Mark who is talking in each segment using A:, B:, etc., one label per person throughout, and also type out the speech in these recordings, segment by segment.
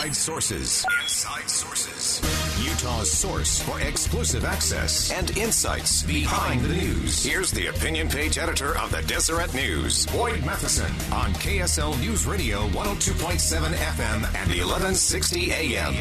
A: Inside Sources. Inside Sources. Utah's source for exclusive access and insights behind the news. Here's the opinion page editor of the Deseret News, Boyd Matheson, on KSL News Radio 102.7 FM and 1160 AM.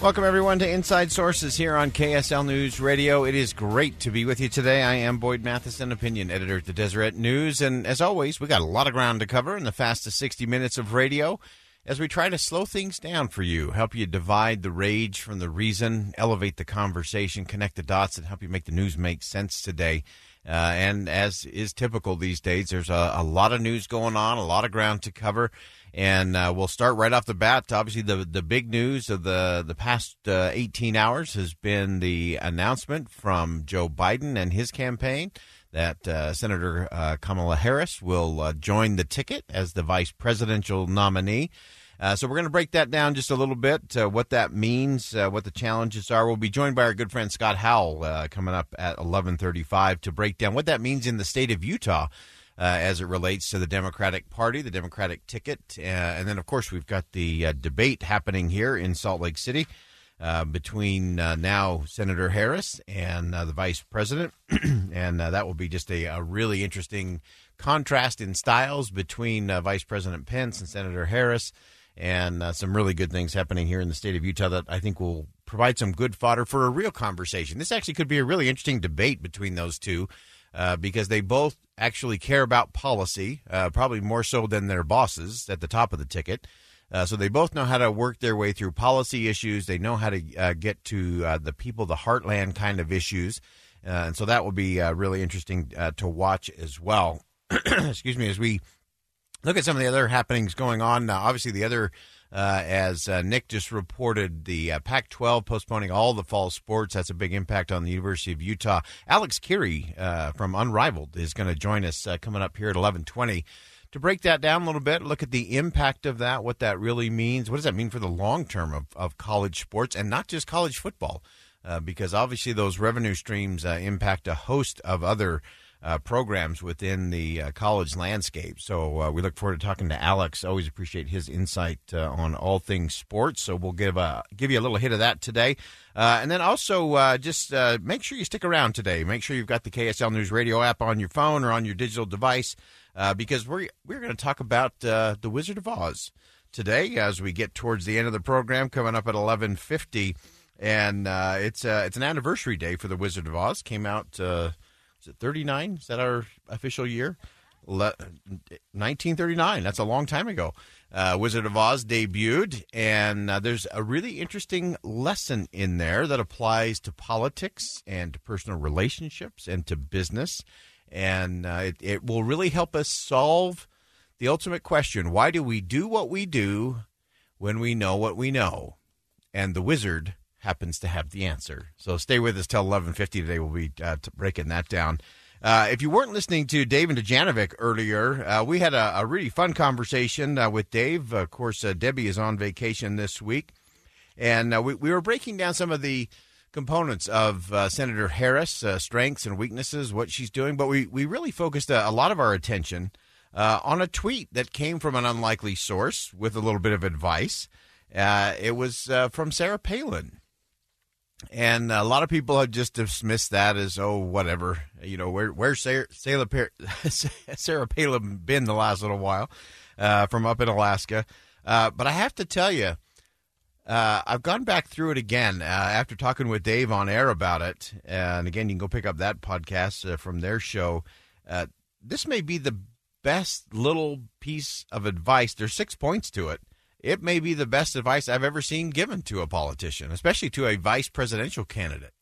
B: Welcome, everyone, to Inside Sources here on KSL News Radio. It is great to be with you today. I am Boyd Matheson, opinion editor at the Deseret News. And as always, we got a lot of ground to cover in the fastest 60 minutes of radio as we try to slow things down for you, help you divide the rage from the reason, elevate the conversation, connect the dots, and help you make the news make sense today. Uh, and as is typical these days, there's a, a, lot of news going on, a lot of ground to cover. And uh, we'll start right off the bat. Obviously, the the big news of the the past uh, 18 hours has been the announcement from Joe Biden and his campaign that uh, Senator uh, Kamala Harris will uh, join the ticket as the vice presidential nominee. Uh, so we're going to break that down just a little bit, uh, what that means, uh, what the challenges are. We'll be joined by our good friend Scott Howell uh, coming up at 11:35 to break down what that means in the state of Utah uh, as it relates to the Democratic Party, the Democratic ticket, uh, and then of course we've got the debate happening here in Salt Lake City. between now Senator Harris and the Vice President, and that will be just a, a really interesting contrast in styles between Vice President Pence and Senator Harris and uh, some really good things happening here in the state of Utah that I think will provide some good fodder for a real conversation. This actually could be a really interesting debate between those two uh, because they both actually care about policy, uh, probably more so than their bosses at the top of the ticket. Uh, so they both know how to work their way through policy issues. They know how to uh, get to uh, the people, the heartland kind of issues. and so that will be really interesting to watch as well. Excuse me, as we look at some of the other happenings going on. Uh, obviously, the other, uh, as uh, Nick just reported, the uh, Pac 12 postponing all the fall sports. That's a big impact on the University of Utah. Alex Kirry uh, from Unrivaled is going to join us uh, coming up here at 1120 to break that down a little bit, look at the impact of that, what that really means. What does that mean for the long term of, of college sports and not just college football? because obviously those revenue streams impact a host of other uh, programs within the uh, college landscape. So uh, we look forward to talking to Alex. Always appreciate his insight uh, on all things sports. So we'll give a give you a little hit of that today, uh, and then also uh, just make sure you stick around today. Make sure you've got the KSL News Radio app on your phone or on your digital device because we're we're going to talk about the Wizard of Oz today as we get towards the end of the program coming up at eleven fifty. And it's it's an anniversary day for the Wizard of Oz. Came out it 39? Is that our official year? Le- 1939. That's a long time ago. Uh, Wizard of Oz debuted, and uh, there's a really interesting lesson in there that applies to politics and to personal relationships and to business. And uh, it, it will really help us solve the ultimate question why do we do what we do when we know what we know? And the wizard happens to have the answer. So stay with us till 11:50 today. We'll be uh, breaking that down. Uh, if you weren't listening to Dave and Dujanovic earlier, uh, we had a, a, really fun conversation uh, with Dave. Of course, uh, Debbie is on vacation this week, and uh, we, we were breaking down some of the components of Senator Harris' strengths and weaknesses, what she's doing. But we, we really focused a, a lot of our attention on a tweet that came from an unlikely source with a little bit of advice. it was from Sarah Palin and a lot of people have just dismissed that as oh whatever you know where where's Sarah, Sarah, Palin been the last little while uh, from up in Alaska, uh, but I have to tell you. Uh, I've gone back through it again uh, after talking with Dave on air about it. And again, you can go pick up that podcast uh, from their show. Uh, this may be the best little piece of advice. There's six points to it it may be the best advice I've ever seen given to a politician, especially to a vice presidential candidate.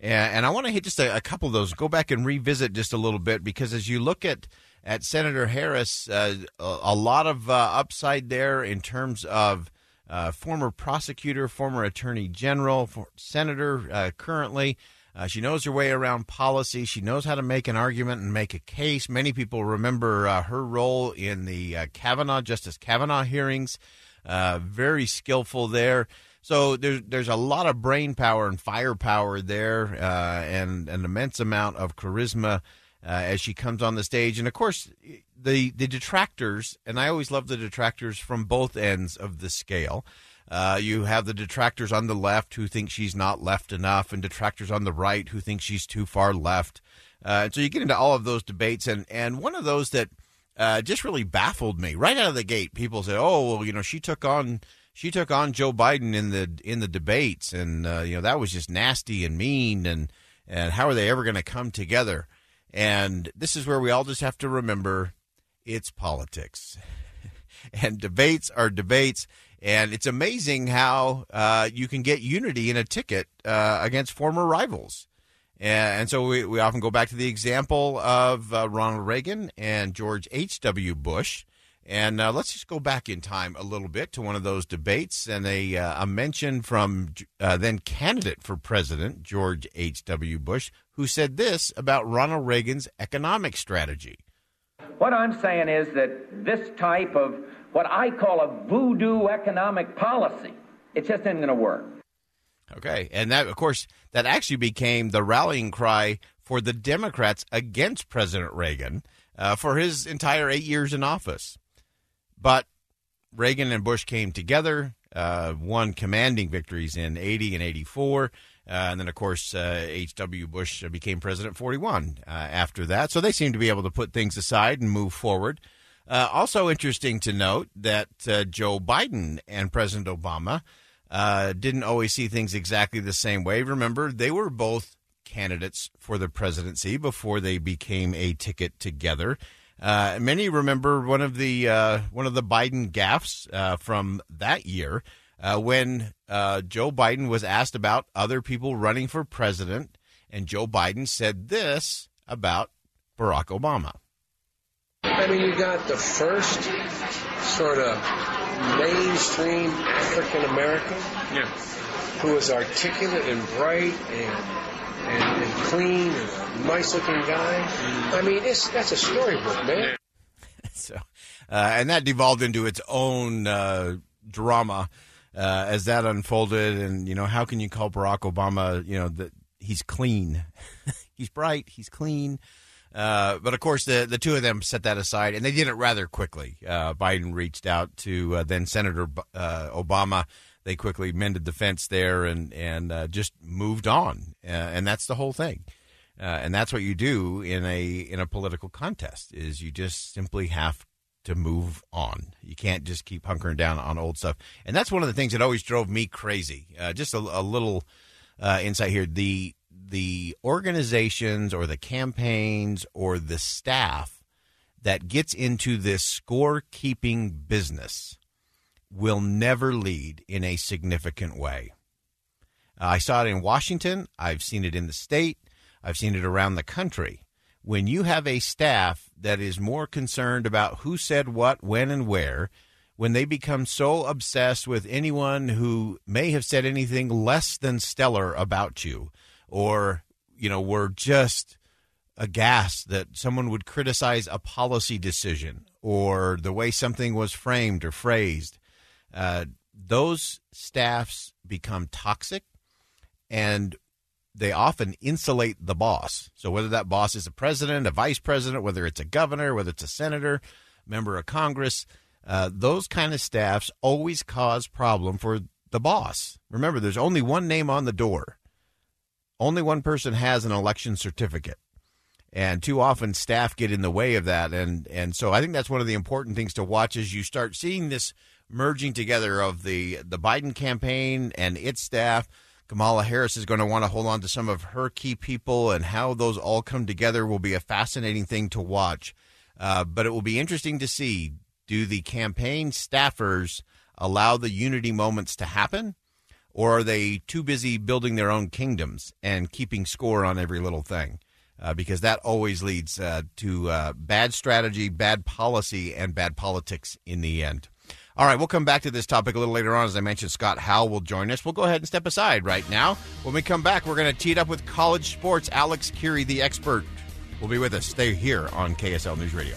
B: And, I want to hit just a, couple of those. Go back and revisit just a little bit because as you look at at Senator Harris, uh, a, lot of uh, upside there in terms of uh, former prosecutor, former attorney general, senator uh, currently. Uh, she knows her way around policy. She knows how to make an argument and make a case. Many people remember uh, her role in the Kavanaugh, Justice Kavanaugh hearings. Uh, very skillful there. So there's there's a lot of brain power and firepower there, uh, and an immense amount of charisma uh, as she comes on the stage. And of course, the the detractors, and I always love the detractors from both ends of the scale. Uh, you have the detractors on the left who think she's not left enough, and detractors on the right who think she's too far left. Uh, so you get into all of those debates, and and one of those that uh, just really baffled me right out of the gate. People say, "Oh, well, you know, she took on." She took on Joe Biden in the in the debates, and uh, you know that was just nasty and mean, and and how are they ever going to come together? And this is where we all just have to remember it's politics. and debates are debates. And it's amazing how uh, you can get unity in a ticket uh, against former rivals. And, so we, we often go back to the example of uh, Ronald Reagan and George H.W. Bush. And uh, let's just go back in time a little bit to one of those debates and a, uh, a mention from uh, then candidate for president, George H.W. Bush, who said this about Ronald Reagan's economic strategy.
C: What I'm saying is that this type of what I call a voodoo economic policy, it just isn't going to work.
B: Okay. And that, of course, that actually became the rallying cry for the Democrats against President Reagan uh, for his entire eight years in office. But Reagan and Bush came together, uh, won commanding victories in 80 and 84. Uh, and then, of course, H.W. Uh, Bush became president 41 uh, after that. So they seem to be able to put things aside and move forward. Uh, also interesting to note that Joe Biden and President Obama didn't always see things exactly the same way. Remember, they were both candidates for the presidency before they became a ticket together. Uh, many remember one of the uh, one of the Biden gaffes uh, from that year uh, when uh, Joe Biden was asked about other people running for president, and Joe Biden said this about Barack Obama.
D: I mean, you got the first sort of mainstream African American yeah. who was articulate and bright and and, and clean and nice looking guy. I mean, it's, that's a storybook, man.
B: so, uh, and that devolved into its own uh, drama uh, as that unfolded. And you know, how can you call Barack Obama? You know that he's clean, he's bright, he's clean. Uh, but of course, the the two of them set that aside, and they did it rather quickly. Uh, Biden reached out to uh, then Senator uh, Obama they quickly mended the fence there and and uh, just moved on, and that's the whole thing. And that's what you do in a in a political contest is you just simply have to move on. You can't just keep hunkering down on old stuff. And that's one of the things that always drove me crazy. Just a, a little insight here: the the organizations or the campaigns or the staff that gets into this scorekeeping business will never lead in a significant way. Uh, I saw it in Washington. I've seen it in the state. I've seen it around the country. When you have a staff that is more concerned about who said what, when, and where, when they become so obsessed with anyone who may have said anything less than stellar about you, or, you know, were just aghast that someone would criticize a policy decision or the way something was framed or phrased, uh, those staffs become toxic and they often insulate the boss. So whether that boss is a president, a vice president, whether it's a governor, whether it's a senator, member of Congress, uh, those kind of staffs always cause problem for the boss. Remember, there's only one name on the door. Only one person has an election certificate. And too often staff get in the way of that. And, and so I think that's one of the important things to watch as you start seeing this merging together of the the Biden campaign and its staff. Kamala Harris is going to want to hold on to some of her key people, and how those all come together will be a fascinating thing to watch. Uh, but it will be interesting to see do the campaign staffers allow the unity moments to happen, or are they too busy building their own kingdoms and keeping score on every little thing? Uh, because that always leads uh, to uh, bad strategy, bad policy, and bad politics in the end. All right, we'll come back to this topic a little later on. As I mentioned, Scott Howell will join us. We'll go ahead and step aside right now. When we come back, we're going to tee it up with college sports. Alex Kirry, the expert, will be with us. Stay here on KSL News Radio.